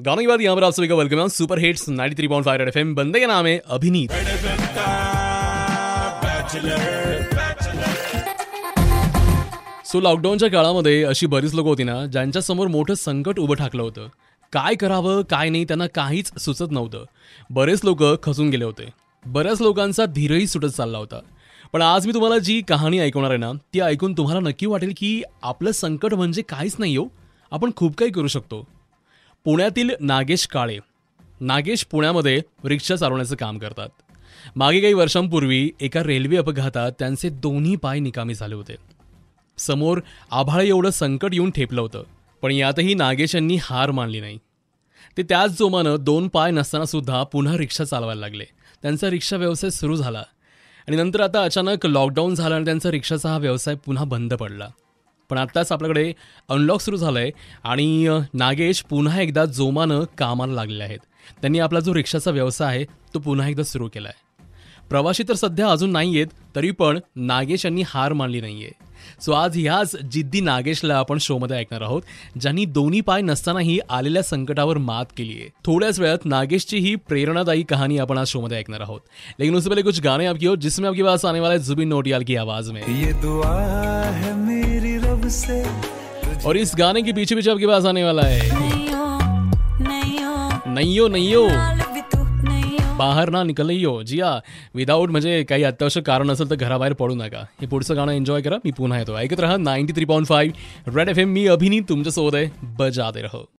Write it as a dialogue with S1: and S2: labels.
S1: गाने के बाद यहाँ पर आप सभी का वेलकम है सुपर हिट्स 93.5 रेड एफएम बंदे का नाम है अभिनीत। सो लॉकडाऊनच्या काळामध्ये अशी बरीच लोक होती ना ज्यांच्यासमोर मोठं संकट उभं ठाकलं होतं. काय करावं काय नाही त्यांना काहीच सुचत नव्हतं. बरेच लोक खचून गेले होते. बऱ्याच लोकांचा धीरही सुटत चालला होता. पण आज मी तुम्हाला जी कहाणी ऐकवणार आहे ना ती ऐकून तुम्हाला नक्की वाटेल की आपलं संकट म्हणजे काहीच नाही हो. आपण खूप काही करू शकतो. पुण्यातील नागेश काळे. नागेश पुण्यामध्ये रिक्षा चालवण्याचं काम करतात. मागे काही वर्षांपूर्वी एका रेल्वे अपघातात त्यांचे दोन्ही पाय निकामी झाले होते. समोर आभाळ एवढं संकट येऊन ठेपलं होतं पण यातही नागेश यांनी हार मानली नाही. ते त्याच जोमानं दोन पाय नसताना सुद्धा पुन्हा रिक्षा चालवायला लागले. त्यांचा रिक्षा व्यवसाय सुरू झाला आणि नंतर आता अचानक लॉकडाऊन झालं आणि त्यांचा रिक्षाचा हा व्यवसाय पुन्हा बंद पडला. पण आत्ताच आपल्याकडे अनलॉक सुरू झालं आहे आणि नागेश पुन्हा एकदा जोमानं कामाला लागलेले आहेत. त्यांनी आपला जो रिक्षाचा व्यवसाय आहे तो पुन्हा एकदा सुरू केला आहे प्रवासी तर सध्या अजून नाही आहेत तरी पण नागेश यांनी हार मानली नाहीये. सो आज ह्याच जिद्दी नागेशला आपण शोमध्ये ऐकणार आहोत ज्यांनी दोन्ही पाय नसतानाही आलेल्या संकटावर मात केली आहे थोड्याच वेळात नागेशची ही प्रेरणादायी कहाणी आपण आज शोमध्ये ऐकणार आहोत. लेकिन उससे पहले कुछ गाणे आपकी हो जिसमें आपकी पास आने वाला है जुबिन नोटियाल की आवाज में.
S2: ये दुआ है मेरी
S1: और इस गाने के पीछे पीछे आपके पास आने वाला है।
S3: नहीं हो नहीं हो
S1: नैयो नैयो।
S3: हो
S1: बाहेर ना निकलयो जी हा विदाऊट म्हणजे काही अत्यावश्यक कारण असेल तर घराबाहेर पडू नका हे पुढचं गाणं एन्जॉय करा मी पुन्हा येतो ऐकत राहा ninety three point five red F M मी अभिनीत तुमच्यासोबत आहे बजाते रहो।